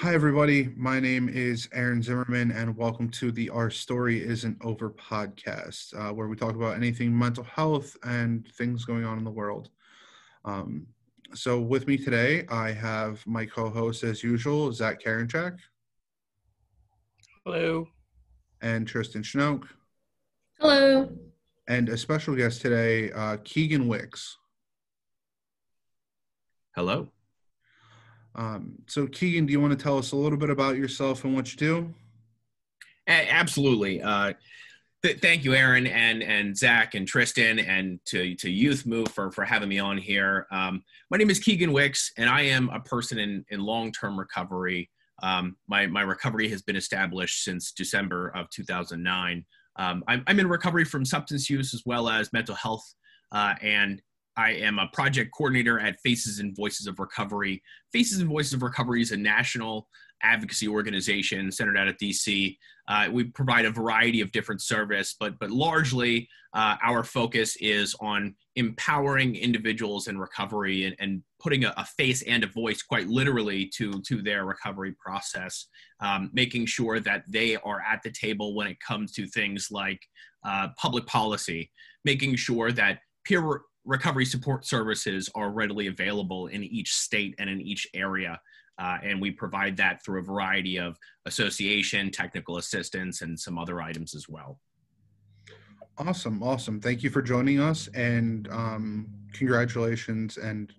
Hi, everybody. My name is Aaron Zimmerman, and welcome to the Our Story Isn't Over podcast, uh, where we talk about anything mental health and things going on in the world. Um, so, with me today, I have my co host, as usual, Zach Karenchak. Hello. And Tristan Schnoke. Hello. And a special guest today, uh, Keegan Wicks. Hello. Um, so, Keegan, do you want to tell us a little bit about yourself and what you do? Absolutely. Uh, th- thank you, Aaron, and and Zach, and Tristan, and to to Youth Move for for having me on here. Um, my name is Keegan Wicks, and I am a person in in long term recovery. Um, my my recovery has been established since December of 2009. Um, I'm, I'm in recovery from substance use as well as mental health uh, and I am a project coordinator at Faces and Voices of Recovery. Faces and Voices of Recovery is a national advocacy organization centered out of DC. Uh, we provide a variety of different service, but but largely uh, our focus is on empowering individuals in recovery and, and putting a, a, face and a voice, quite literally, to to their recovery process, um, making sure that they are at the table when it comes to things like uh, public policy, making sure that peer recovery support services are readily available in each state and in each area. Uh, and we provide that through a variety of association, technical assistance, and some other items as well. Awesome, awesome. Thank you for joining us, and um, congratulations. And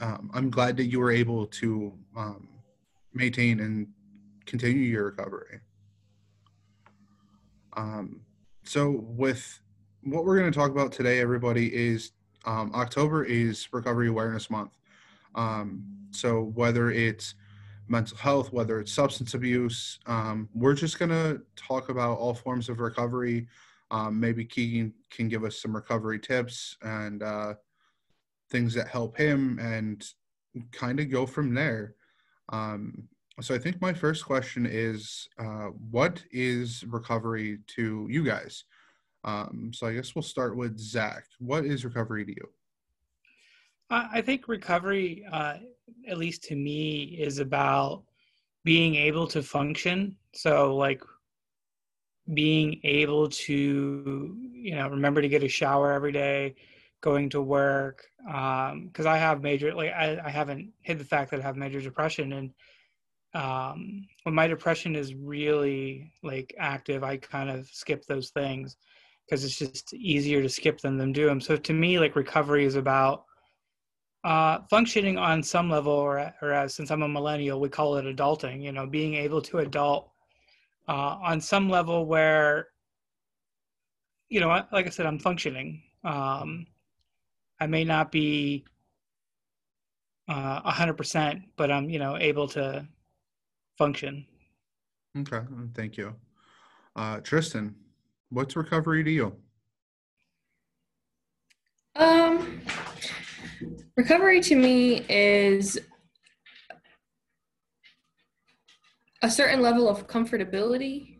um, I'm glad that you were able to um, maintain and continue your recovery. Um, so, with what we're going to talk about today, everybody, is um, October is Recovery Awareness Month. Um, so whether it's mental health, whether it's substance abuse, um, we're just going to talk about all forms of recovery. Um, maybe Keegan can give us some recovery tips and uh, things that help him and kind of go from there. Um, so I think my first question is, uh, what is recovery to you guys? Um, so I guess we'll start with Zach. What is recovery to you? I think recovery, uh, at least to me, is about being able to function. So, like, being able to, you know, remember to get a shower every day, going to work. Because um, I have major, like, I, I haven't hid the fact that I have major depression. And um, when my depression is really, like, active, I kind of skip those things because it's just easier to skip than them do them. So to me, like recovery is about uh, functioning on some level, or, or as since I'm a millennial, we call it adulting. You know, being able to adult uh, on some level where, you know, like I said, I'm functioning. Um, I may not be uh, a hundred percent, but I'm you know able to function. Okay, thank you, uh, Tristan. What's recovery to you? Um, recovery to me is a certain level of comfortability.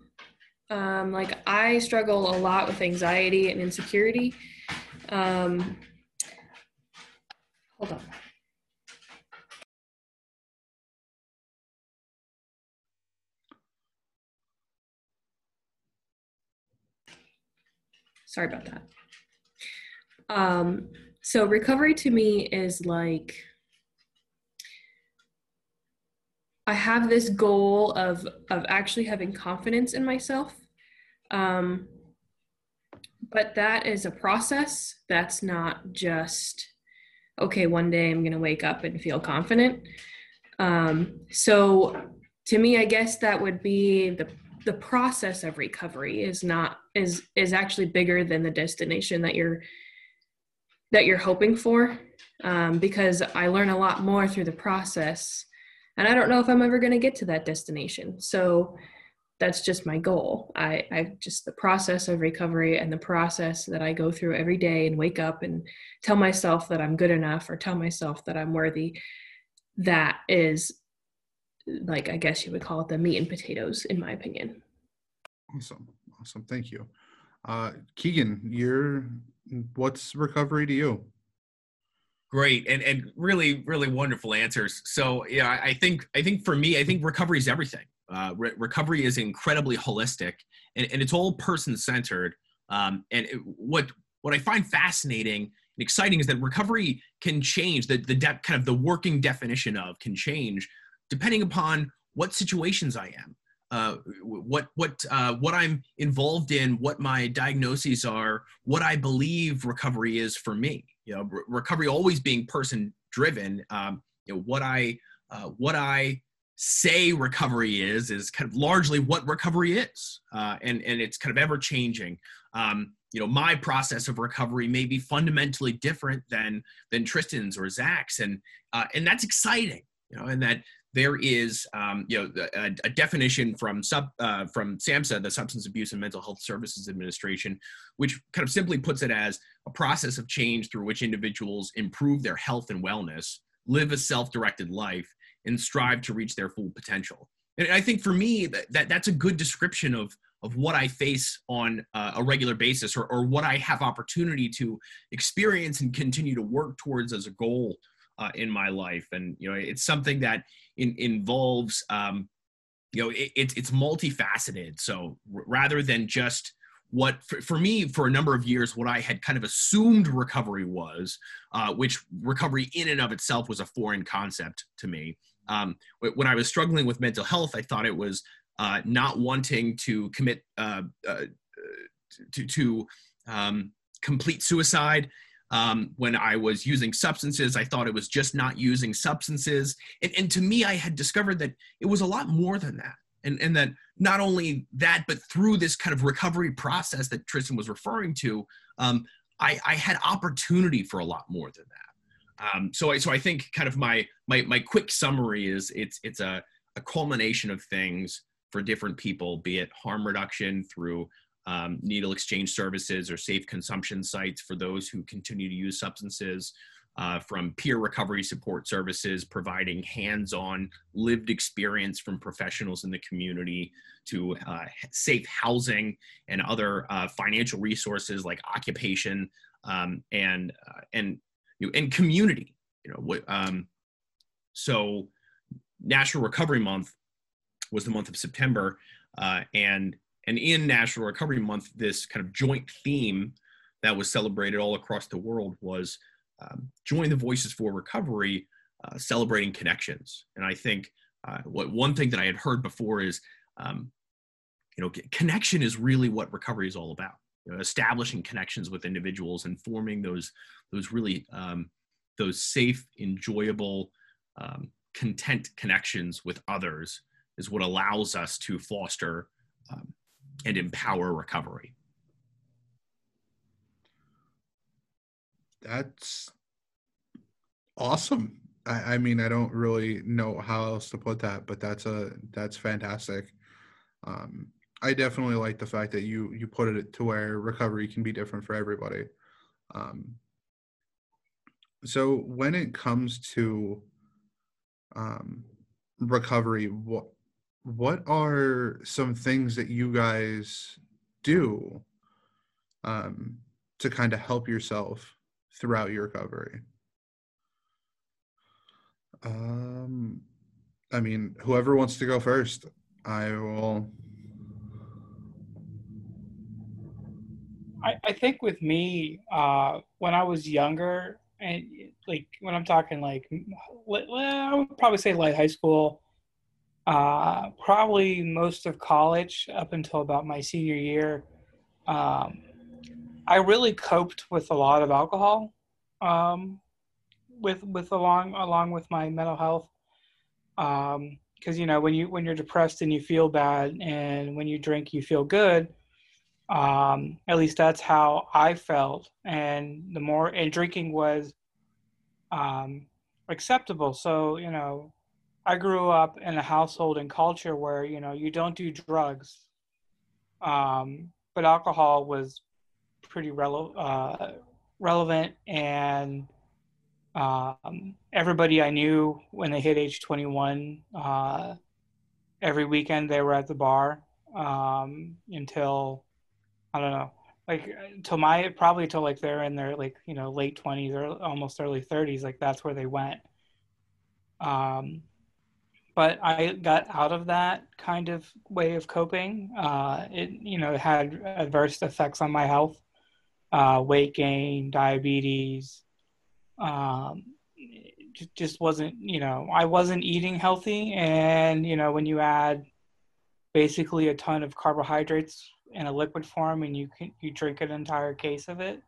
Um, like I struggle a lot with anxiety and insecurity. Um, hold on. Sorry about that. Um, so recovery to me is like I have this goal of of actually having confidence in myself. Um, but that is a process. That's not just okay. One day I'm going to wake up and feel confident. Um, so to me, I guess that would be the the process of recovery is not is is actually bigger than the destination that you're that you're hoping for um, because i learn a lot more through the process and i don't know if i'm ever going to get to that destination. So that's just my goal. I i just the process of recovery and the process that i go through every day and wake up and tell myself that i'm good enough or tell myself that i'm worthy that is like I guess you would call it the meat and potatoes, in my opinion. Awesome, awesome, thank you, uh, Keegan. You're what's recovery to you? Great and and really really wonderful answers. So yeah, I, I think I think for me, I think recovery is everything. Uh, re- recovery is incredibly holistic and, and it's all person centered. Um, and it, what what I find fascinating and exciting is that recovery can change. The the de- kind of the working definition of can change depending upon what situations I am, uh, what what uh, what I'm involved in, what my diagnoses are, what I believe recovery is for me. You know, re- recovery always being person driven. Um, you know, what I uh, what I say recovery is is kind of largely what recovery is, uh, and and it's kind of ever changing. Um, you know, my process of recovery may be fundamentally different than than Tristan's or Zach's, and uh, and that's exciting. You know, and that there is um, you know a, a, definition from sub uh, from SAMHSA, the Substance Abuse and Mental Health Services Administration, which kind of simply puts it as a process of change through which individuals improve their health and wellness, live a self-directed life, and strive to reach their full potential. And I think for me that, that that's a good description of of what I face on uh, a regular basis, or, or what I have opportunity to experience and continue to work towards as a goal uh, in my life. And you know, it's something that in, involves um, you know it, it, it's multifaceted. So r- rather than just what for, for, me for a number of years what i had kind of assumed recovery was uh, which recovery in and of itself was a foreign concept to me. Um, when i was struggling with mental health i thought it was uh, not wanting to commit uh, uh to, to um, complete suicide um, when I was using substances, I thought it was just not using substances. And, and to me, I had discovered that it was a lot more than that. And, and that not only that, but through this kind of recovery process that Tristan was referring to, um, I, I, had opportunity for a lot more than that. Um, so I so I think kind of my my my quick summary is it's it's a, a culmination of things for different people, be it harm reduction through um, needle exchange services or safe consumption sites for those who continue to use substances, uh, from peer recovery support services, providing hands on lived experience from professionals in the community, to uh, safe housing and other uh, financial resources like occupation um, and, uh, and, you know, and community. You know, um, so National Recovery Month was the month of September, uh, and and in National Recovery Month, this kind of joint theme that was celebrated all across the world was um, Join the Voices for Recovery, uh, celebrating connections. And I think uh, what one thing that I had heard before is, um, you know, connection is really what recovery is all about. You know, establishing connections with individuals and forming those those really um, those safe, enjoyable, um, content connections with others is what allows us to foster um, and empower recovery. That's awesome. I, I, mean, I don't really know how else to put that, but that's a that's fantastic. Um, I definitely like the fact that you you put it to where recovery can be different for everybody. Um, so when it comes to um, recovery, what what are some things that you guys do um, to kind of help yourself throughout your recovery? Um, I mean, whoever wants to go first, I will. I, I think with me, uh, when I was younger, and like when I'm talking like, well, I would probably say like high school, uh, probably most of college up until about my senior year. Um, I really coped with a lot of alcohol, um, with with along along with my mental health. Because um, you know when you when you're depressed and you feel bad, and when you drink you feel good. Um, at least that's how I felt, and the more and drinking was um, acceptable. So you know I grew up in a household and culture where you know you don't do drugs, um, but alcohol was pretty rele- uh, relevant, and um, everybody I knew when they hit age 21, uh, every weekend they were at the bar um, until I don't know like till my probably till like they're in their like you know late 20s or almost early 30s like that's where they went. Um but i got out of that kind of way of coping. Uh it you know had adverse effects on my health uh weight gain diabetes um just wasn't you know i wasn't eating healthy. And you know when you add basically a ton of carbohydrates in a liquid form and you can you drink an entire case of it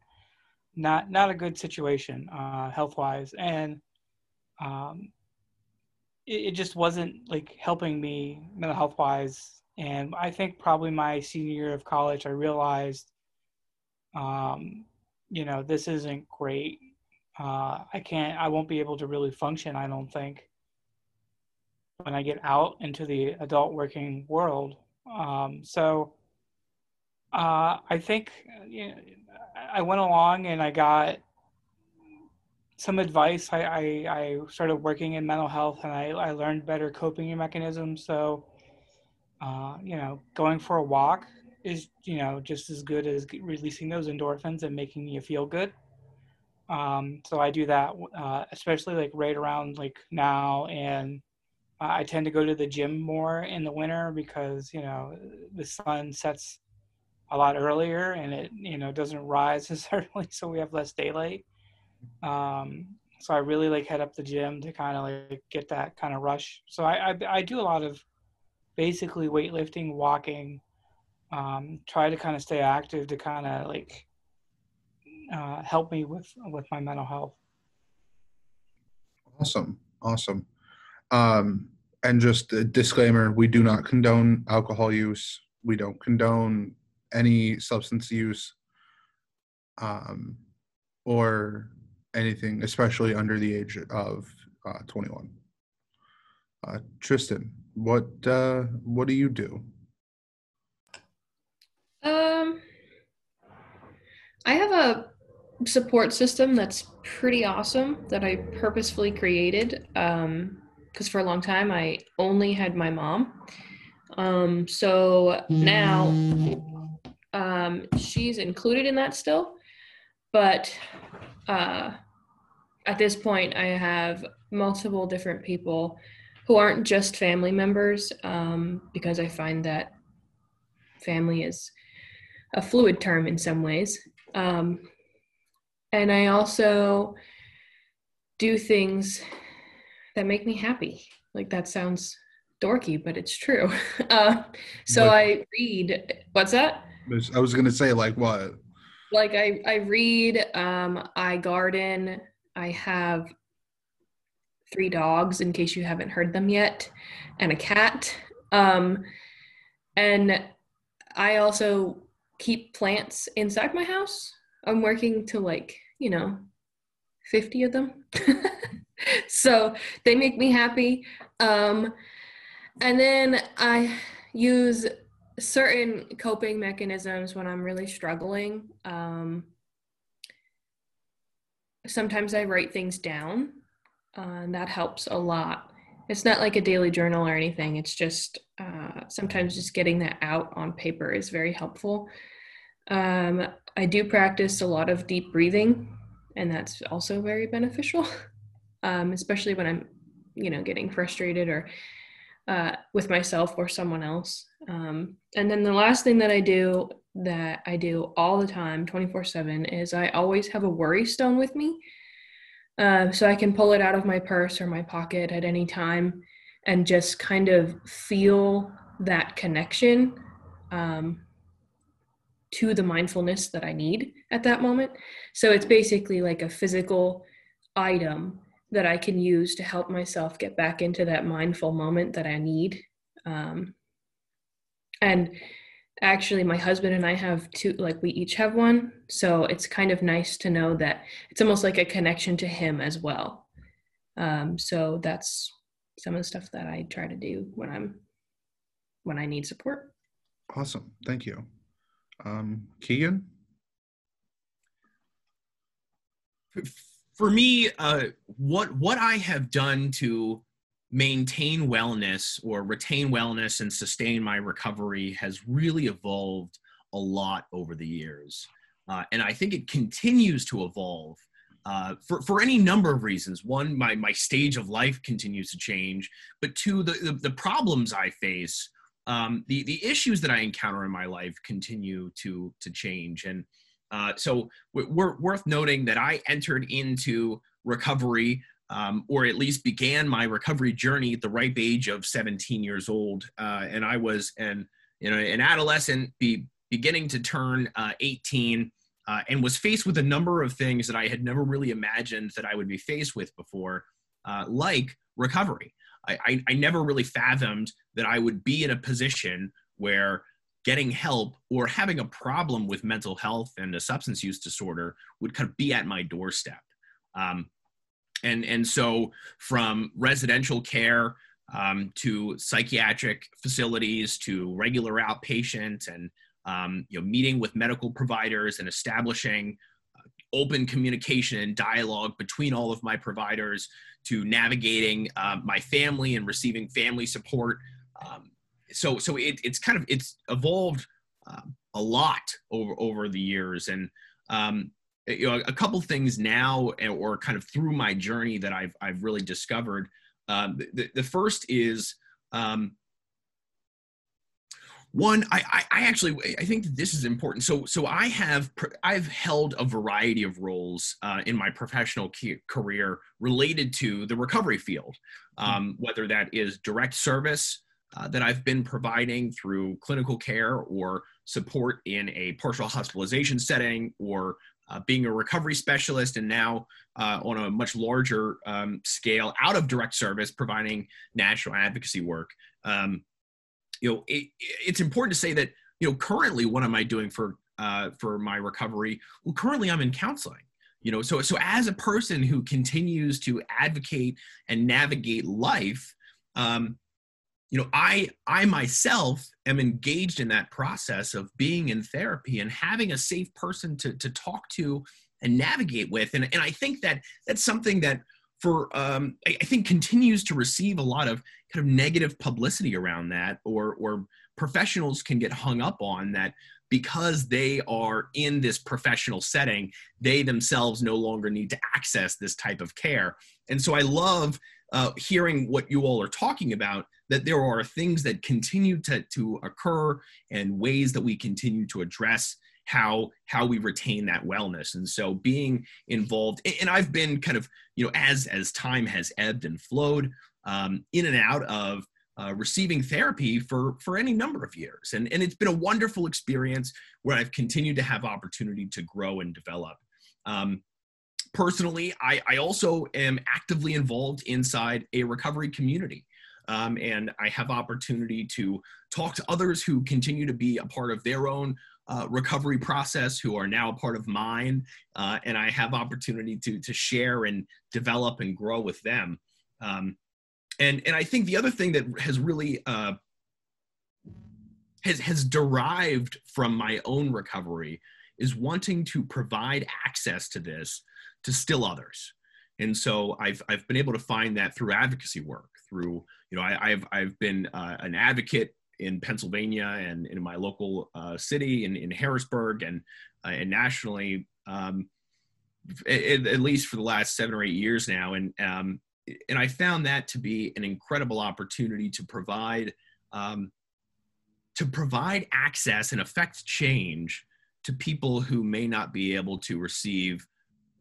not not a good situation uh, health wise and um, it, it, just wasn't like helping me mental health wise. And i think probably my senior year of college i realized um, you know this isn't great. Uh, i can't i won't be able to really function i don't think when i get out into the adult working world. Um, so uh, I think you know, I went along and I got some advice. I, I, I, started working in mental health and I, I learned better coping mechanisms. So, uh, you know, going for a walk is, you know, just as good as releasing those endorphins and making you feel good. Um, so I do that, uh, especially like right around like now. And uh, I tend to go to the gym more in the winter because, you know, the sun sets a lot earlier and it you know doesn't rise as early so we have less daylight um, so i really like head up the gym to kind of like get that kind of rush. So I, I, I do a lot of basically weightlifting walking um, try to kind of stay active to kind of like uh, help me with with my mental health. Awesome. Awesome. Um, and just a disclaimer we do not condone alcohol use. We don't condone any substance use um, or anything, especially under the age of uh, 21. Uh, Tristan, what uh, what do you do? Um, I have a support system that's pretty awesome that I purposefully created. Um, because for a long time I only had my mom. Um, so now um, she's included in that still, but uh, at this point, I have multiple different people who aren't just family members um, because I find that family is a fluid term in some ways. Um, and I also do things that make me happy. Like that sounds dorky, but it's true. Uh, so I read. What's that? I was gonna say like what? Like I I read, um, I garden. I have three dogs in case you haven't heard them yet, and a cat. Um, and I also keep plants inside my house. I'm working to like you know, fifty of them. so they make me happy. Um, and then I use certain coping mechanisms when I'm really struggling. Um, sometimes I write things down, uh, and that helps a lot. It's not like a daily journal or anything. It's just uh, sometimes just getting that out on paper is very helpful. Um, I do practice a lot of deep breathing, and that's also very beneficial, um, especially when I'm, you know, getting frustrated or uh, with myself or someone else. Um, and then the last thing that I do that I do all the time, 24 7, is I always have a worry stone with me. Uh, so I can pull it out of my purse or my pocket at any time and just kind of feel that connection um, to the mindfulness that I need at that moment. So it's basically like a physical item that I can use to help myself get back into that mindful moment that I need. Um, and actually, my husband and I have two, like, we each have one. So it's kind of nice to know that it's almost like a connection to him as well. Um, so that's some of the stuff that I try to do when I'm when I need support. Awesome. Thank you. Um, Keegan? For me, uh, what what I have done to maintain wellness or retain wellness and sustain my recovery has really evolved a lot over the years. Uh, and I think it continues to evolve uh, for, for any number of reasons. One, my, my stage of life continues to change, but two, the, the, the problems I face, um, the, the issues that I encounter in my life continue to, to change. And uh, so worth noting that I entered into recovery um, or at least began my recovery journey at the ripe age of 17 years old. Uh, and I was an, you know, an adolescent be, beginning to turn uh, 18 uh, and was faced with a number of things that I had never really imagined that I would be faced with before, uh, like recovery. I, I, I never really fathomed that I would be in a position where getting help or having a problem with mental health and a substance use disorder would kind of be at my doorstep. Um, and, and so from residential care um, to psychiatric facilities to regular outpatient and um, you know, meeting with medical providers and establishing uh, open communication and dialogue between all of my providers to navigating uh, my family and receiving family support. Um, so, so it, it's kind of it's evolved um, a lot over over the years, and um, you know, a couple things now, or kind of through my journey that I've I've really discovered. Um, the, the first is um, one I, I actually i think that this is important so so i have i've held a variety of roles uh, in my professional career related to the recovery field hmm. um, whether that is direct service uh, that i've been providing through clinical care or support in a partial hospitalization setting or uh, being a recovery specialist and now uh, on a much larger um, scale out of direct service providing national advocacy work um, you know, it, it's important to say that, you know, currently what am I doing for, uh, for my recovery? Well, currently I'm in counseling you know so so as a person who continues to advocate and navigate life um, you know i i myself am engaged in that process of being in therapy and having a safe person to to talk to and navigate with. And, and i think that that's something that for um, I, I think continues to receive a lot of kind of negative publicity around that or or professionals can get hung up on that because they are in this professional setting they themselves no longer need to access this type of care. And so i love uh, hearing what you all are talking about that there are things that continue to, to occur and ways that we continue to address how how we retain that wellness. And so being involved and i've been kind of you know as as time has ebbed and flowed um, in and out of uh, receiving therapy for for any number of years. And and it's been a wonderful experience where i've continued to have opportunity to grow and develop. Um, personally I, I also am actively involved inside a recovery community um, and i have opportunity to talk to others who continue to be a part of their own uh, recovery process who are now a part of mine, uh, and I have opportunity to to share and develop and grow with them. Um, and and I think the other thing that has really uh, has has derived from my own recovery is wanting to provide access to this to still others. And so I've I've been able to find that through advocacy work, through you know I, have I've been uh, an advocate in Pennsylvania and in my local uh, city in, in Harrisburg and uh, and nationally, um, at, at, least for the last seven or eight years now. And um, and I found that to be an incredible opportunity to provide um, to provide access and affect change to people who may not be able to receive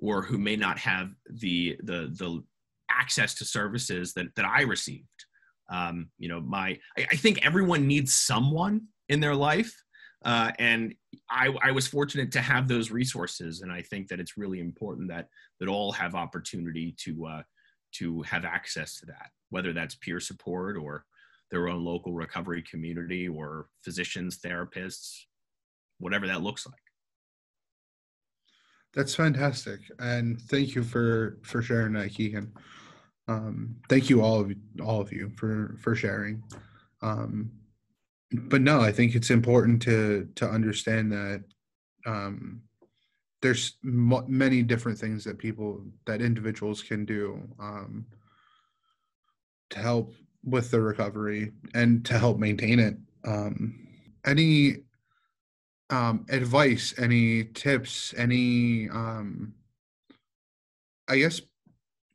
or who may not have the the the access to services that that I received. Um, you know my I, I, think everyone needs someone in their life uh, and I, I was fortunate to have those resources and i think that it's really important that that all have opportunity to uh, to have access to that whether that's peer support or their own local recovery community or physicians therapists whatever that looks like that's fantastic and thank you for for sharing that keegan um, thank you all of all of you for for sharing. Um, but no, I think it's important to to understand that um, there's m- many different things that people that individuals can do um, to help with the recovery and to help maintain it. Um, any um, advice, any tips, any, um, I guess,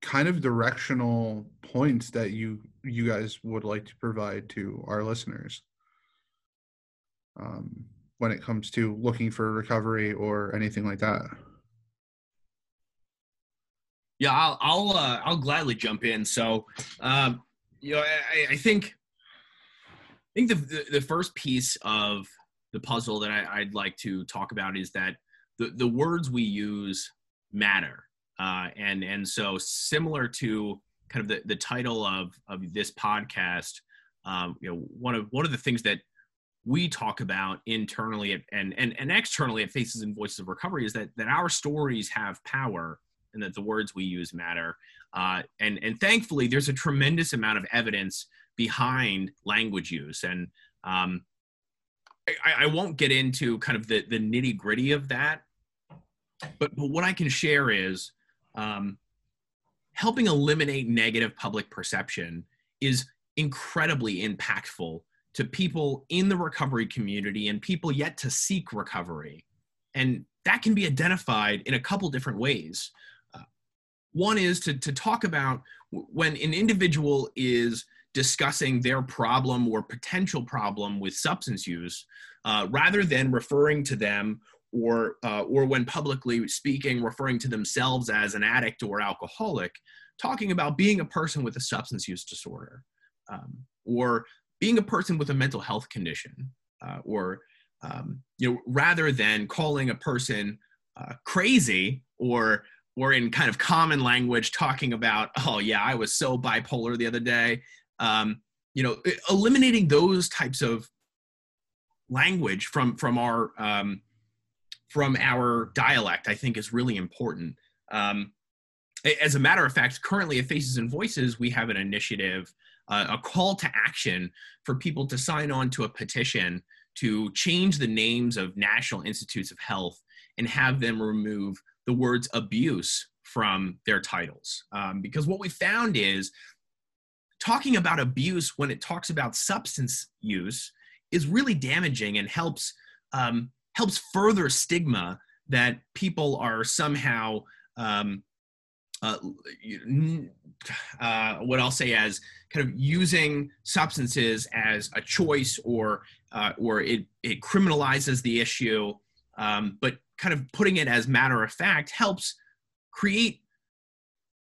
kind of directional points that you you guys would like to provide to our listeners um, when it comes to looking for recovery or anything like that. Yeah, I'll I'll uh, I'll gladly jump in. So, um, you know, I, I think I think the, the, the first piece of the puzzle that I, would like to talk about is that the the words we use matter, uh, and and so similar to kind of the, the title of of this podcast, um, you know, one of one of the things that we talk about internally and and and externally at Faces and Voices of Recovery is that that our stories have power and that the words we use matter. Uh, and and thankfully, there's a tremendous amount of evidence behind language use, and um, I, I, won't get into kind of the the nitty gritty of that. But but what I can share is um, helping eliminate negative public perception is incredibly impactful to people in the recovery community and people yet to seek recovery. And that can be identified in a couple different ways. One is to, to talk about when an individual is discussing their problem or potential problem with substance use, uh, rather than referring to them or uh, or when publicly speaking, referring to themselves as an addict or alcoholic, talking about being a person with a substance use disorder, um, or being a person with a mental health condition, uh, or um, you know, rather than calling a person uh, crazy or or in kind of common language talking about, oh yeah, I was so bipolar the other day. Um, you know, eliminating those types of language from from our um, from our dialect, I think, is really important. Um, as a matter of fact, currently at Faces and Voices, we have an initiative, uh, a call to action for people to sign on to a petition to change the names of National Institutes of Health and have them remove the words abuse from their titles. Um, because what we found is talking about abuse when it talks about substance use is really damaging and helps um, helps further stigma that people are somehow um, uh, uh, what I'll say as kind of using substances as a choice or uh, or it it criminalizes the issue, um, but kind of putting it as matter of fact helps create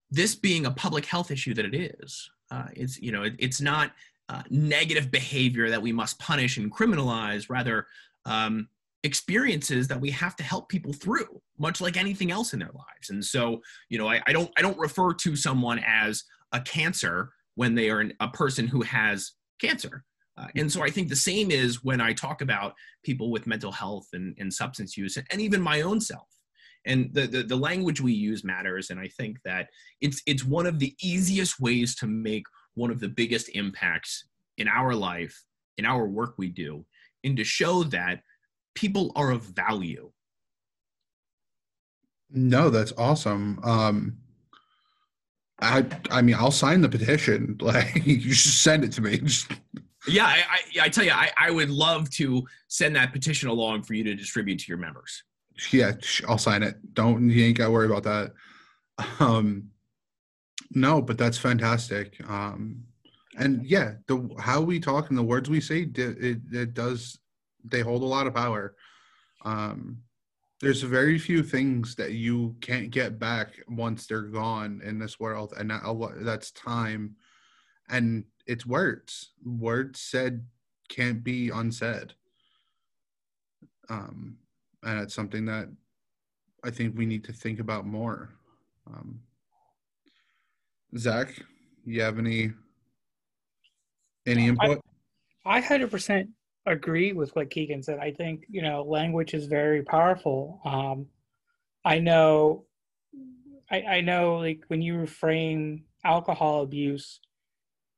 this being a public health issue that it is. Uh, it's you know it, it's not uh, negative behavior that we must punish and criminalize, rather um, experiences that we have to help people through, much like anything else in their lives. And so you know I, I don't I don't refer to someone as a cancer when they are an, a person who has cancer. Uh, and so I think the same is when I talk about people with mental health and, and substance use, and even my own self. And the, the, the language we use matters. And I think that it's, it's one of the easiest ways to make one of the biggest impacts in our life, in our work we do, and to show that people are of value. No, that's awesome. Um, I I mean, I'll sign the petition. Like, you just send it to me. Yeah, I, I, I tell you, I, I would love to send that petition along for you to distribute to your members. Yeah, I'll sign it. Don't you ain't got to worry about that. Um, no, but that's fantastic. Um, and yeah, the how we talk and the words we say, it, it does. They hold a lot of power. Um, there's very few things that you can't get back once they're gone in this world, and that, that's time and it's words. Words said can't be unsaid. Um, and it's something that I think we need to think about more. Um, Zach, you have any any input? I hundred percent agree with what Keegan said. I think you know language is very powerful. Um, I know, I, I know, like when you reframe alcohol abuse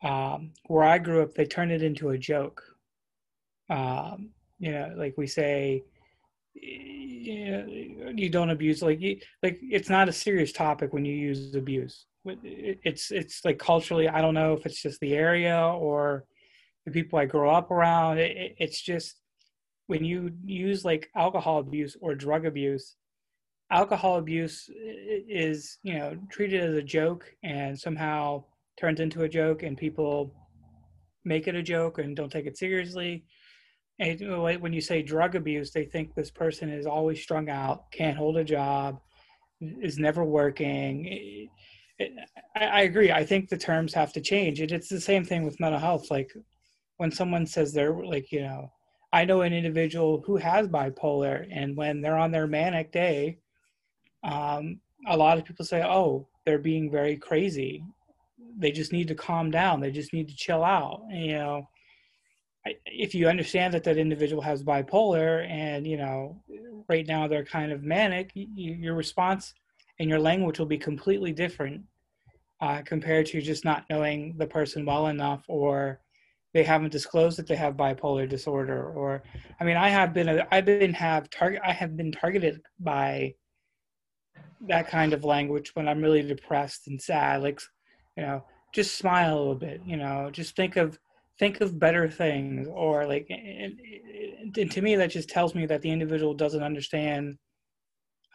um, where I grew up, they turn it into a joke. Um, you know, like we say, you don't abuse. Like, like it's not a serious topic when you use abuse. It's it's like culturally, I don't know if it's just the area or the people I grow up around. It, it's just when you use like alcohol abuse or drug abuse, alcohol abuse is you know treated as a joke and somehow turns into a joke, and people make it a joke and don't take it seriously. And when you say drug abuse, they think this person is always strung out, can't hold a job, is never working. I, agree. I think the terms have to change. It, it's the same thing with mental health. Like when someone says they're like, you know, I know an individual who has bipolar, and when they're on their manic day, um, a lot of people say, "Oh, they're being very crazy. They just need to calm down. They just need to chill out." You know, if you understand that that individual has bipolar and you know right now they're kind of manic you, your response and your language will be completely different uh, compared to just not knowing the person well enough or they haven't disclosed that they have bipolar disorder or i mean i have been i've been have target i have been targeted by that kind of language when i'm really depressed and sad like you know just smile a little bit you know just think of think of better things or like and, and to me that just tells me that the individual doesn't understand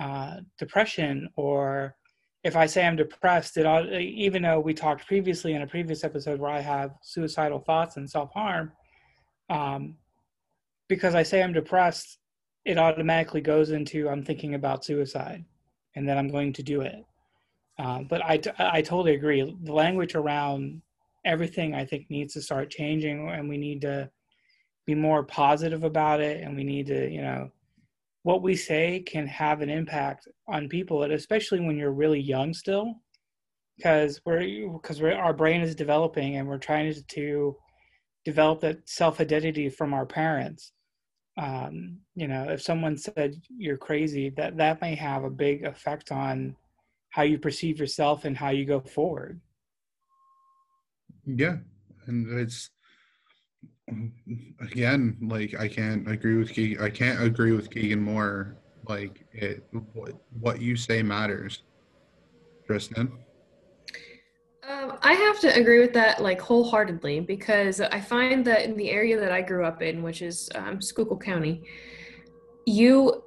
uh, depression or if i say i'm depressed it ought, even though we talked previously in a previous episode where i have suicidal thoughts and self-harm um, because i say i'm depressed it automatically goes into i'm thinking about suicide and then i'm going to do it. Uh, but I, I totally agree. The language around everything I think needs to start changing, and we need to be more positive about it, and we need to, you know, what we say can have an impact on people, and especially when you're really young still, because we're because we're, our brain is developing, and we're trying to, develop that self identity from our parents. Um, you know, if someone said you're crazy, that that may have a big effect on how you perceive yourself and how you go forward. Yeah, and it's again like I can't agree with Keegan. I can't agree with Keegan more. Like it, what what you say matters. Tristan. Um, I have to agree with that like wholeheartedly because I find that in the area that I grew up in, which is um, Schuylkill County, you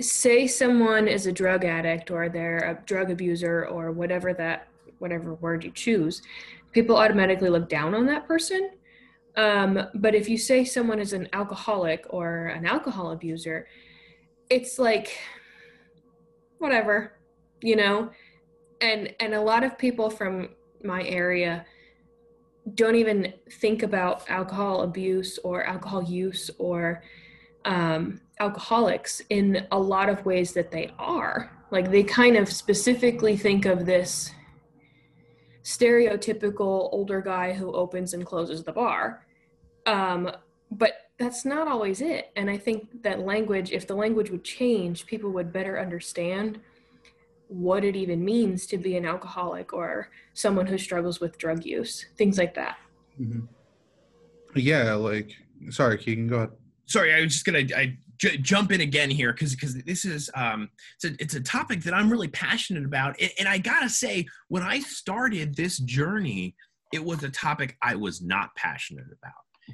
say someone is a drug addict or they're a drug abuser or whatever that whatever word you choose people automatically look down on that person. Um, but if you say someone is an alcoholic or an alcohol abuser, it's like whatever, you know. And and a lot of people from my area don't even think about alcohol abuse or alcohol use or um, alcoholics in a lot of ways that they are. Like they kind of specifically think of this stereotypical older guy who opens and closes the bar. Um, but that's not always it. And I think that language, if the language would change, people would better understand what it even means to be an alcoholic or someone who struggles with drug use, things like that. Mm-hmm. Yeah, like, sorry, Keegan, go ahead. Sorry, I was just gonna. I j- jump in again here because because this is um it's a, it's a topic that I'm really passionate about and, and I gotta say when I started this journey it was a topic I was not passionate about.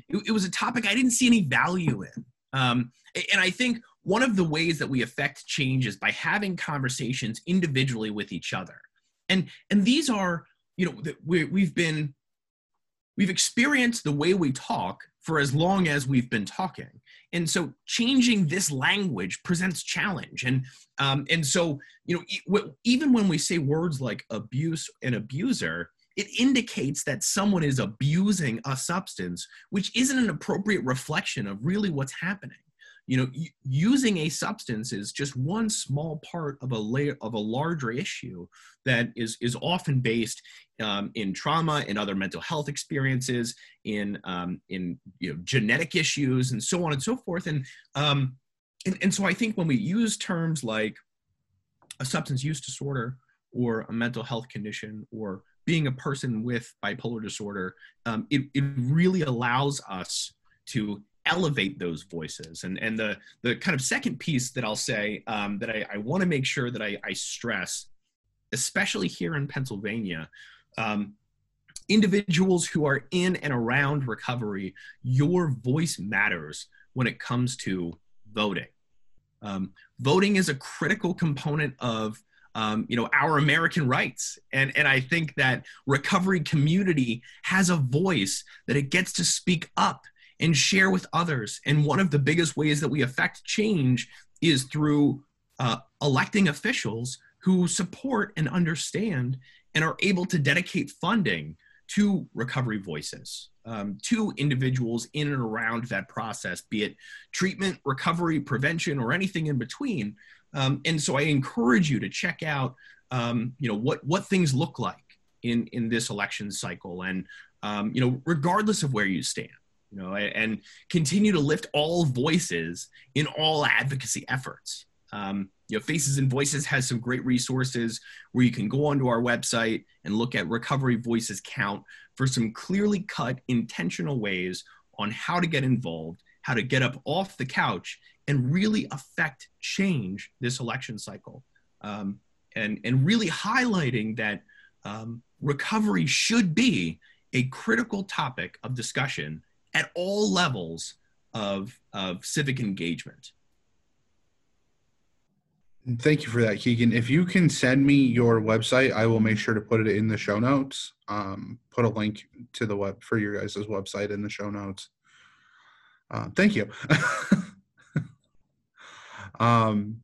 It, it was a topic I didn't see any value in. Um and I think one of the ways that we affect change is by having conversations individually with each other. And and these are you know we, we've been we've experienced the way we talk for as long as we've been talking. And so changing this language presents challenge. And um, and so you know even when we say words like abuse and abuser it indicates that someone is abusing a substance which isn't an appropriate reflection of really what's happening you know using a substance is just one small part of a layer of a larger issue that is is often based um, in trauma in other mental health experiences in um, in you know genetic issues and so on and so forth. And um, and, and so i think when we use terms like a substance use disorder or a mental health condition or being a person with bipolar disorder um, it, it really allows us to elevate those voices. And and the the kind of second piece that I'll say um, that I, I want to make sure that I, I, stress, especially here in Pennsylvania, um, individuals who are in and around recovery, your voice matters when it comes to voting. Um, voting is a critical component of um, you know our American rights, and and I think that recovery community has a voice that it gets to speak up and share with others. And one of the biggest ways that we affect change is through uh, electing officials who support and understand and are able to dedicate funding to recovery voices, um, to individuals in and around that process, be it treatment, recovery, prevention, or anything in between. Um, and so I encourage you to check out, um, you know, what what things look like in in this election cycle, and um, you know, regardless of where you stand, you know, and continue to lift all voices in all advocacy efforts. Um, you know, Faces and Voices has some great resources where you can go onto our website and look at Recovery Voices Count for some clearly cut, intentional ways on how to get involved, how to get up off the couch and really affect change this election cycle. Um, and, and really highlighting that um, recovery should be a critical topic of discussion at all levels of, of civic engagement. Thank you for that, Keegan. If you can send me your website, I will make sure to put it in the show notes. Um, put a link to the web for your guys' website in the show notes. Uh, thank you. um,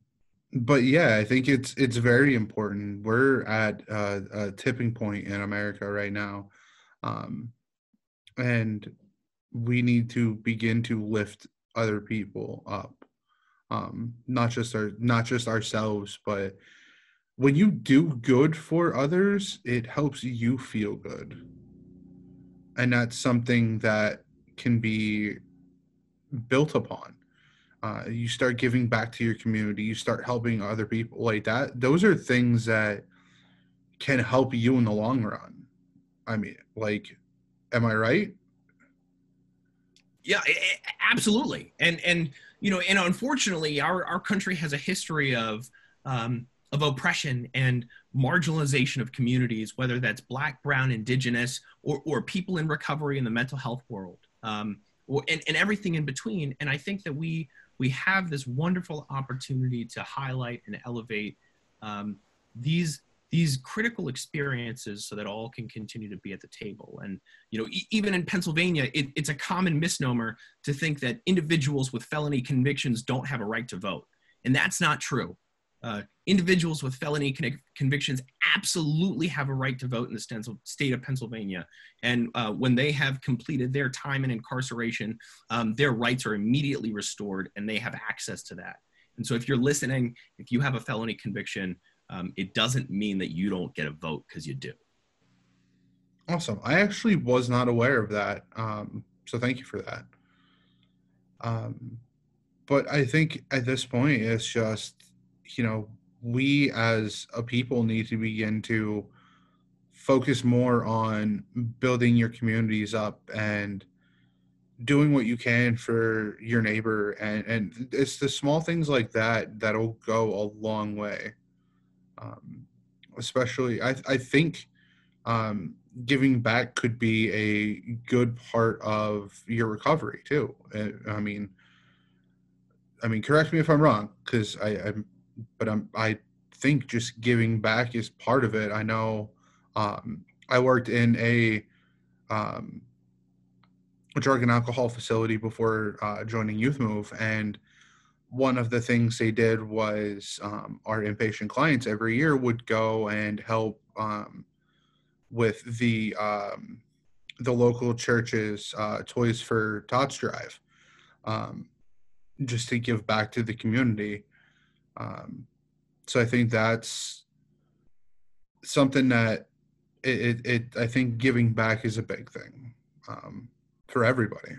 but yeah, I think it's it's very important. We're at a, a tipping point in America right now, um, and we need to begin to lift other people up. Um not just our not just ourselves but when you do good for others it helps you feel good. And that's something that can be built upon. Uh, you start giving back to your community you start helping other people like that. Those are things that can help you in the long run. I mean like am i right yeah absolutely and and you know, and unfortunately, our, our country has a history of um, of oppression and marginalization of communities, whether that's Black, Brown, Indigenous, or, or people in recovery in the mental health world, um, or, and, and everything in between. And I think that we we have this wonderful opportunity to highlight and elevate um, these these critical experiences so that all can continue to be at the table and you know e- even in pennsylvania it, it's a common misnomer to think that individuals with felony convictions don't have a right to vote and that's not true uh, individuals with felony con- convictions absolutely have a right to vote in the state of Pennsylvania. And uh, when they have completed their time in incarceration, um, their rights are immediately restored and they have access to that. And so if you're listening, if you have a felony conviction, um, it doesn't mean that you don't get a vote because you do. Awesome. I actually was not aware of that. Um, so thank you for that. Um, but I think at this point, it's just, you know, we as a people need to begin to focus more on building your communities up and doing what you can for your neighbor and and it's the small things like that that'll go a long way um, especially I, I think um, giving back could be a good part of your recovery too. I mean, I mean, correct me if I'm wrong, because I, I'm, but I'm, I think just giving back is part of it. I know um, I worked in a, um, drug and alcohol facility before uh, joining Youth Move, and one of the things they did was um, our inpatient clients every year would go and help um, with the um, the local church's uh, Toys for Tots drive, um, just to give back to the community. Um, so I think that's something that it, it, it, I think giving back is a big thing um, for everybody.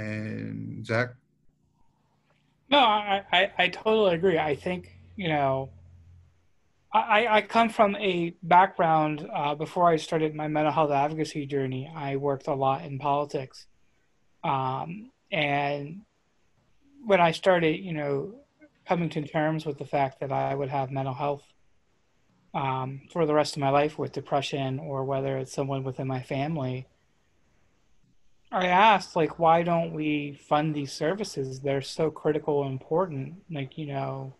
And Zach? No, I, I, I totally agree. I think, you know, I, I come from a background uh, before I started my mental health advocacy journey. I worked a lot in politics. Um, and when I started, you know, coming to terms with the fact that I would have mental health um, for the rest of my life with depression or whether it's someone within my family, I asked, like, why don't we fund these services? They're so critical and important. Like, you know,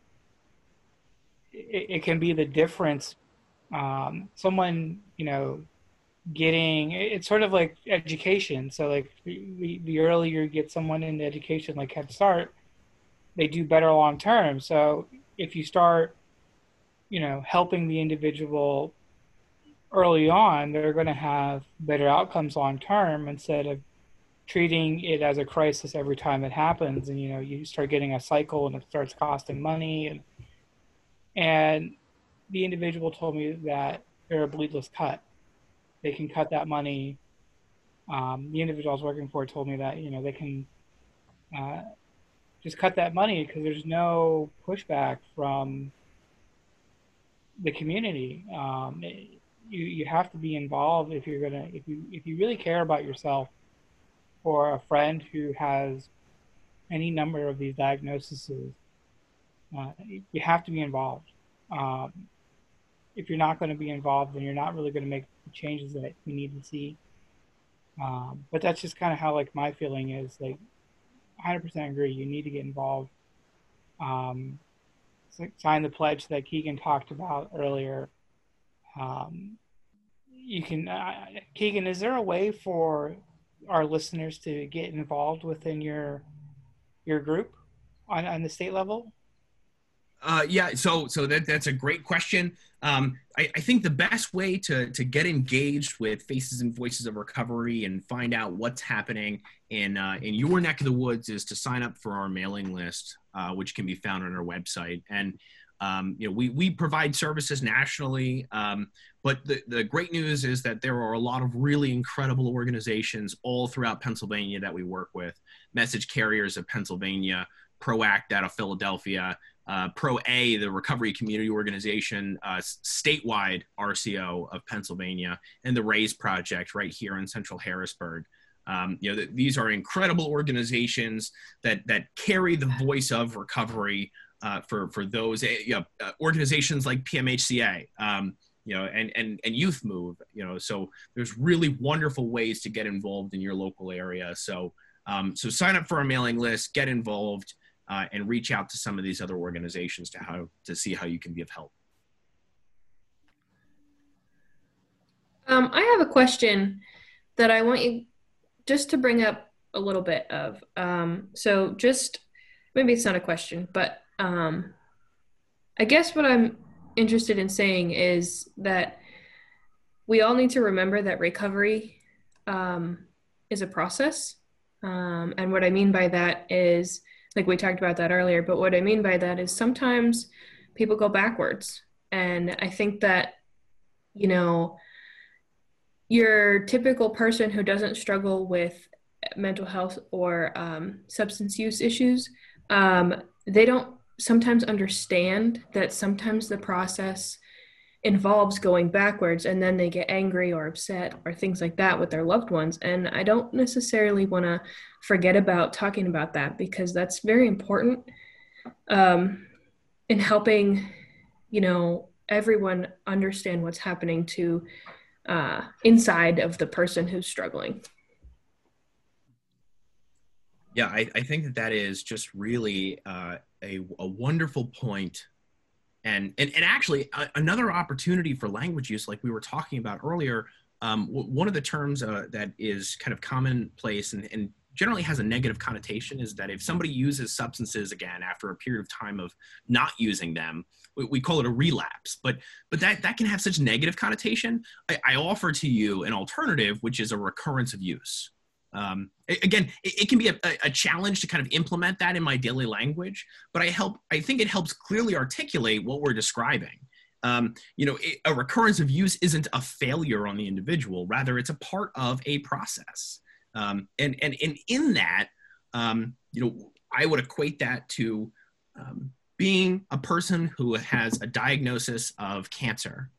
it, it can be the difference. Um, someone, you know, getting it's sort of like education. So, like, the, the earlier you get someone into education, like Head Start, they do better long term. So, if you start, you know, helping the individual early on, they're going to have better outcomes long term instead of treating it as a crisis every time it happens and you know you start getting a cycle and it starts costing money and and the individual told me that they're a bleedless cut they can cut that money um, the individual I was working for told me that you know they can uh, just cut that money because there's no pushback from the community. Um, you you have to be involved if you're gonna if you if you really care about yourself for a friend who has any number of these diagnoses, uh, you have to be involved. Um, if you're not going to be involved, then you're not really going to make the changes that we need to see. Um, but that's just kind of how like my feeling is. Like, 100% agree. You need to get involved. Um, sign the pledge that Keegan talked about earlier. Um, you can, uh, Keegan, is there a way for our listeners to get involved within your your group on, on the state level? Uh, yeah, so so that that's a great question. Um, I, I, think the best way to to get engaged with Faces and Voices of Recovery and find out what's happening in uh, in your neck of the woods is to sign up for our mailing list, uh, which can be found on our website. And um, you know, we, we provide services nationally, um, but the, the great news is that there are a lot of really incredible organizations all throughout Pennsylvania that we work with. Message Carriers of Pennsylvania, ProAct out of Philadelphia, uh, Pro A, the Recovery Community Organization, uh, statewide RCO of Pennsylvania, and the RAISE Project right here in Central Harrisburg. Um, you know, th- these are incredible organizations that that carry the voice of recovery uh, for for those eh, you know, uh, organizations like PMHCA, um, you know, and and and Youth Move, you know. So there's really wonderful ways to get involved in your local area. So um, so sign up for our mailing list, get involved, uh, and reach out to some of these other organizations to how to see how you can be of help. Um, I have a question that I want you just to bring up a little bit of. Um, so just maybe it's not a question, but um, I guess what I'm interested in saying is that we all need to remember that recovery um, is a process. Um, and what I mean by that is, like we talked about that earlier, but what I mean by that is sometimes people go backwards. And I think that, you know, your typical person who doesn't struggle with mental health or um, substance use issues, um, they don't sometimes understand that sometimes the process involves going backwards and then they get angry or upset or things like that with their loved ones. And I don't necessarily want to forget about talking about that because that's very important um, in helping, you know, everyone understand what's happening to uh, inside of the person who's struggling. Yeah, I, I think that that is just really uh, a, a wonderful point. And and, and actually a, another opportunity for language use like we were talking about earlier um, w- one of the terms uh, that is kind of commonplace and, and generally has a negative connotation is that if somebody uses substances again after a period of time of not using them we, we call it a relapse. But but that that can have such negative connotation. I, I offer to you an alternative which is a recurrence of use um, again it, it, can be a, a, challenge to kind of implement that in my daily language but i help i think it helps clearly articulate what we're describing. Um, you know it, a recurrence of use isn't a failure on the individual rather it's a part of a process. Um, and and and in that um, you know i would equate that to um, being a person who has a diagnosis of cancer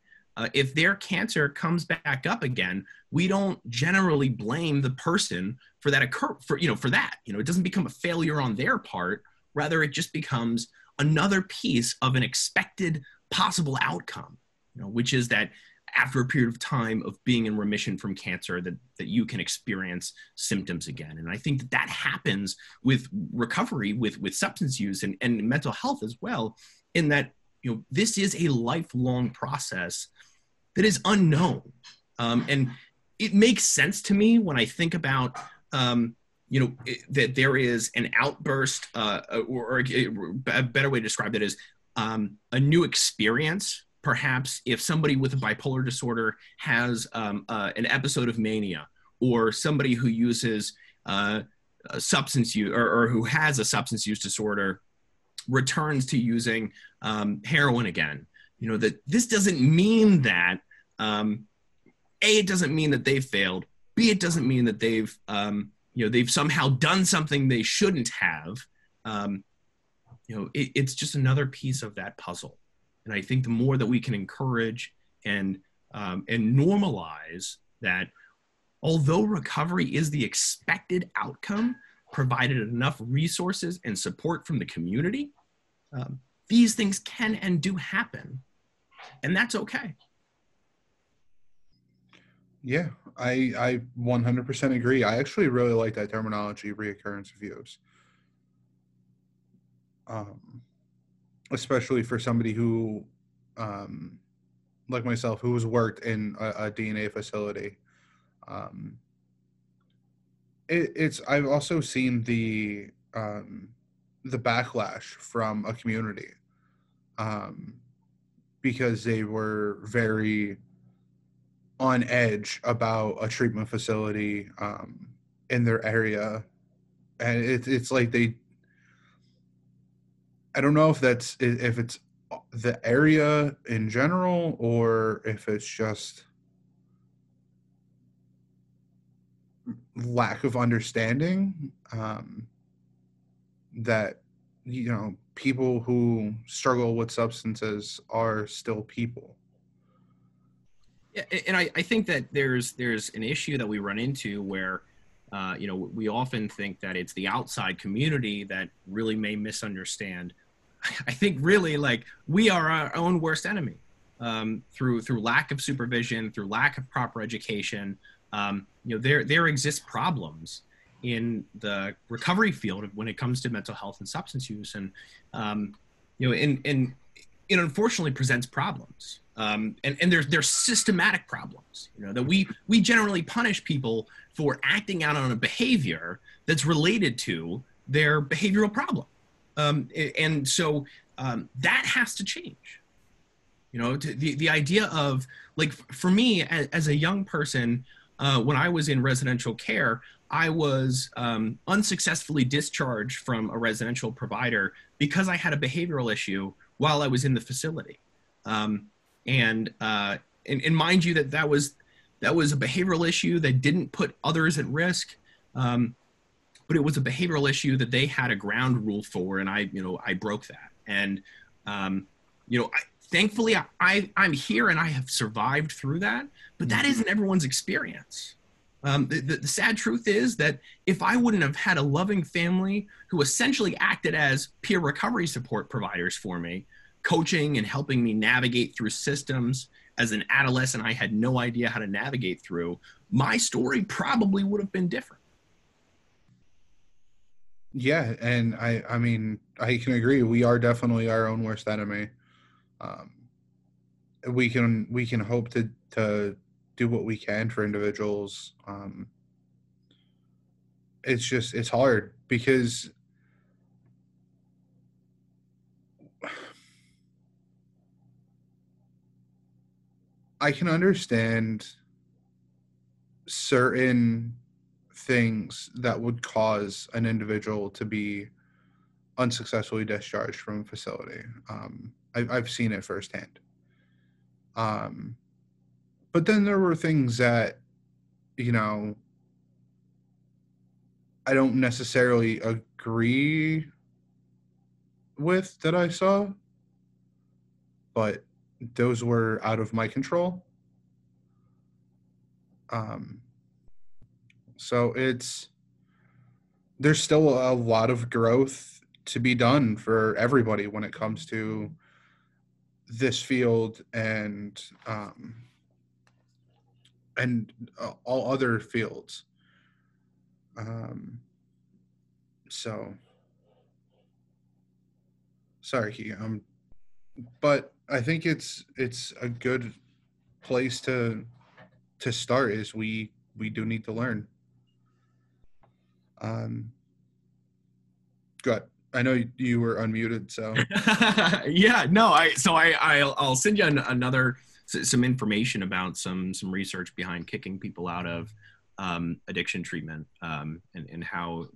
uh, if their cancer comes back up again, we don't generally blame the person for that occur for you know for that. You know, it doesn't become a failure on their part. Rather, it just becomes another piece of an expected possible outcome. you know, which is that after a period of time of being in remission from cancer that, that you can experience symptoms again and i think that that happens with recovery with, with substance use and, and mental health as well in that you know this is a lifelong process that is unknown. Um, and it makes sense to me when i think about um, you know it, that there is an outburst uh, or, or, a better way to describe it is um, a new experience. Perhaps if somebody with a bipolar disorder has um, uh, an episode of mania or somebody who uses uh, substance use or, or, who has a substance use disorder returns to using um, heroin again you know that this doesn't mean that um, a it doesn't mean that they've failed. B it doesn't mean that they've um, you know they've somehow done something they shouldn't have. Um, you know it, it's just another piece of that puzzle. And I think the more that we can encourage and um, and normalize that, although recovery is the expected outcome, provided enough resources and support from the community, um, these things can and do happen, and that's okay. Yeah, I I 100% agree. I actually really like that terminology, reoccurrence of. Um, especially for somebody who, um, like myself, who has worked in a, a D&A facility. Um, it, it's I've also seen the um, the backlash from a community um, because they were very on edge about a treatment facility um, in their area, and it, it's like they I don't know if that's if it's the area in general or if it's just lack of understanding um, that you know people who struggle with substances are still people yeah and I, I think that there's there's an issue that we run into where uh, you know we often think that it's the outside community that really may misunderstand I think really like we are our own worst enemy um, through through lack of supervision, through lack of proper education. Um, you know, there there exist problems in the recovery field when it comes to mental health and substance use, and um, you know, and and it unfortunately presents problems. Um, and and there's there's systematic problems. You know that we we generally punish people for acting out on a behavior that's related to their behavioral problem. Um, and so um, that has to change. You know, the, the idea of like for me as, as a young person, uh, when I was in residential care, I was um, unsuccessfully discharged from a residential provider because I had a behavioral issue while I was in the facility. Um, and, uh, and, and mind you that that was that was a behavioral issue that didn't put others at risk. Um, but it was a behavioral issue that they had a ground rule for, and I, you know, I broke that. And, um, you know, I, thankfully I, I, am here and I have survived through that, but that mm-hmm. isn't everyone's experience. Um, the, the, sad truth is that if I wouldn't have had a loving family who essentially acted as peer recovery support providers for me, coaching and helping me navigate through systems as an adolescent I had no idea how to navigate through, my story probably would have been different. Yeah, and I I mean I can agree. We are definitely our own worst enemy. Um, we can we can hope to to do what we can for individuals. Um, it's just it's hard because I can understand certain things that would cause an individual to be unsuccessfully discharged from a facility. Um, I, I've seen it firsthand. Um, but then there were things that, you know, I don't necessarily agree with that I saw, but those were out of my control. Um, so it's there's still a lot of growth to be done for everybody when it comes to this field and um, and uh, all other fields. Um, so sorry, Keegan. Um, but I think it's it's a good place to to start. Is we we do need to learn. Um, good. I know you were unmuted, so yeah, no, I so I I'll, I'll send you an, another some information about some some research behind kicking people out of um, addiction treatment um, and and how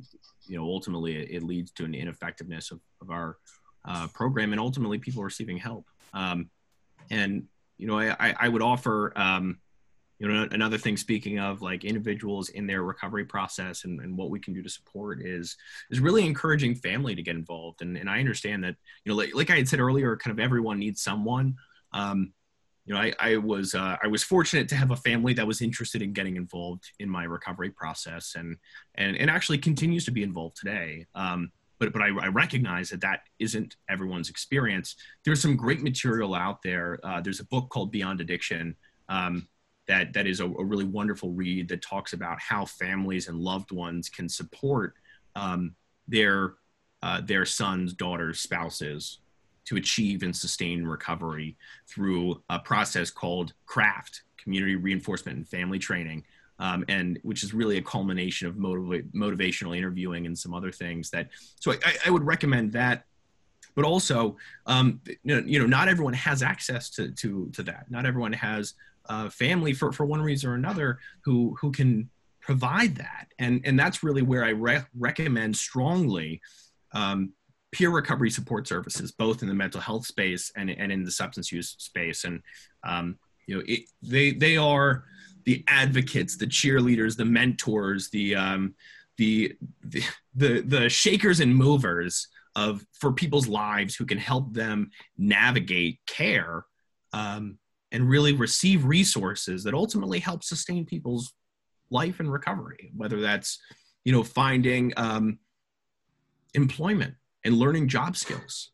you know ultimately it, it leads to an ineffectiveness of, of our uh, program and ultimately people receiving help. Um, and you know I I would offer um, you know another thing speaking of like individuals in their recovery process and, and what we can do to support is is really encouraging family to get involved and, and i understand that you know like, like i had said earlier kind of everyone needs someone um, you know i, I was uh, i was fortunate to have a family that was interested in getting involved in my recovery process and and, and actually continues to be involved today um, but but I, I, recognize that that isn't everyone's experience. There's some great material out there. Uh, there's a book called Beyond Addiction um, that that is a, a, really wonderful read that talks about how families and loved ones can support um, their uh, their sons, daughters, spouses to achieve and sustain recovery through a process called CRAFT, Community Reinforcement and Family Training, um, and which is really a culmination of motiva- motivational interviewing and some other things that. So I, I would recommend that but also um, you, know, not everyone has access to to to that not everyone has uh, family for, for one reason or another who who can provide that and and that's really where i re- recommend strongly um, peer recovery support services both in the mental health space and, and in the substance use space. And um, you know it, they they are the advocates the cheerleaders the mentors the um, the, the the the shakers and movers of for people's lives who can help them navigate care um, and really receive resources that ultimately help sustain people's life and recovery whether that's you know finding um, employment and learning job skills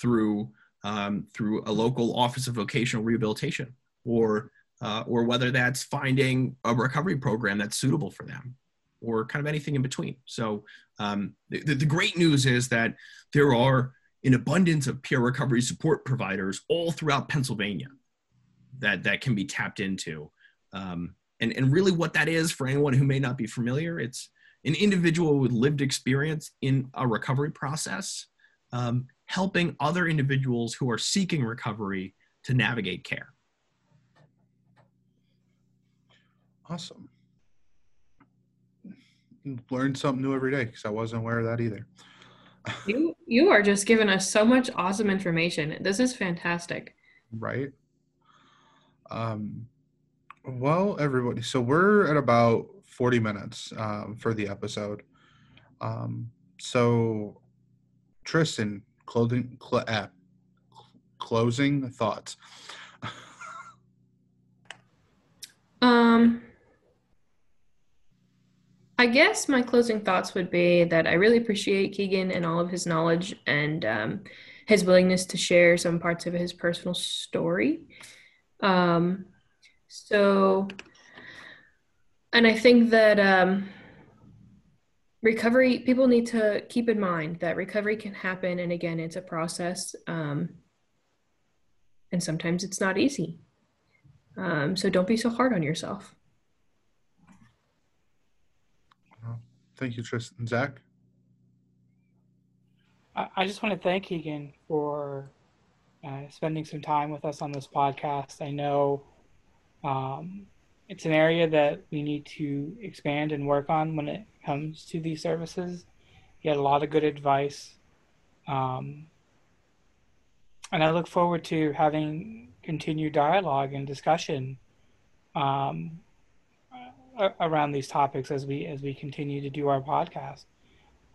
through um, through a local office of vocational rehabilitation or uh, or whether that's finding a recovery program that's suitable for them or kind of anything in between so um, the, the great news is that there are an abundance of peer recovery support providers all throughout pennsylvania that that can be tapped into. Um, and, and really what that is for anyone who may not be familiar, it's an individual with lived experience in a recovery process, um, helping other individuals who are seeking recovery to navigate care. Awesome. Learn something new every day because I wasn't aware of that either. you you are just giving us so much awesome information. This is fantastic. Right. Um, well, everybody, so we're at about 40 minutes um, for the episode. Um, so, Tristan, clothing, cl- uh, closing thoughts. um, I guess my closing thoughts would be that I really appreciate Keegan and all of his knowledge and um, his willingness to share some parts of his personal story. Um, so, and I think that um, recovery, people need to keep in mind that recovery can happen. And again, it's a process. Um, and sometimes it's not easy. Um, so don't be so hard on yourself. Thank you, Tristan. Zach? I just want to thank Keegan for uh, spending some time with us on this podcast. I know um, it's an area that we need to expand and work on when it comes to these services. He had a lot of good advice. Um, and I look forward to having continued dialogue and discussion um, around these topics as we as we continue to do our podcast.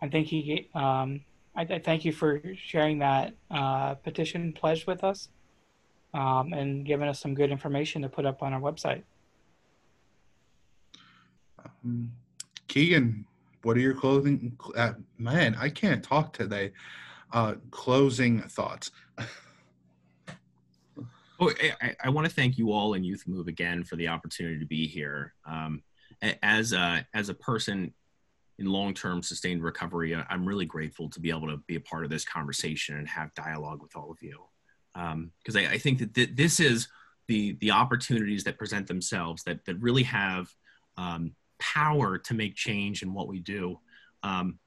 I think he um, I, I thank you for sharing that uh, petition pledge with us um, and giving us some good information to put up on our website. Keegan, what are your clothing? Uh, man, I can't talk today. Uh, closing thoughts. Oh, I, I want to thank you all in Youth Move again for the opportunity to be here. Um, as a as a person in long-term sustained recovery, I'm really grateful to be able to be a part of this conversation and have dialogue with all of you. Because um, I, I, think that th- this is the the opportunities that present themselves that that really have um, power to make change in what we do. Um,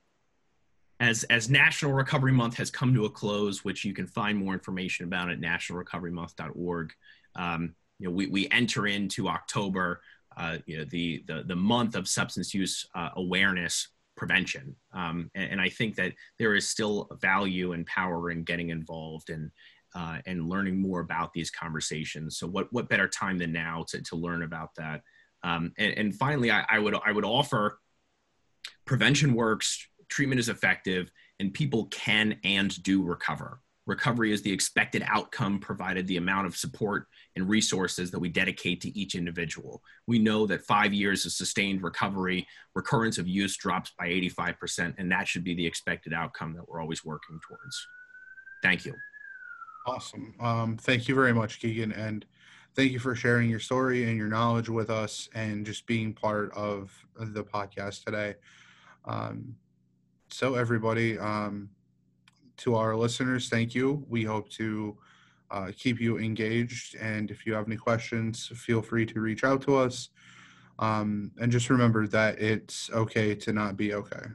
as as National Recovery Month has come to a close, which you can find more information about at nationalrecoverymonth.org. Um, you know, we, we enter into October, uh, you know, the, the the month of substance use uh, awareness prevention, um, and, and, I think that there is still value and power in getting involved and uh, and learning more about these conversations. So, what what better time than now to to learn about that? Um, and, and, finally, I, I would I would offer prevention works treatment is effective, and people can and do recover. Recovery is the expected outcome provided the amount of support and resources that we dedicate to each individual. We know that five years of sustained recovery, recurrence of use drops by 85%, and that should be the expected outcome that we're always working towards. Thank you. Awesome. Um, thank you very much, Keegan. And thank you for sharing your story and your knowledge with us and just being part of the podcast today. Um, so everybody um, to our listeners thank you. We hope to uh, keep you engaged and if you have any questions feel free to reach out to us. Um, and just remember that it's okay to not be okay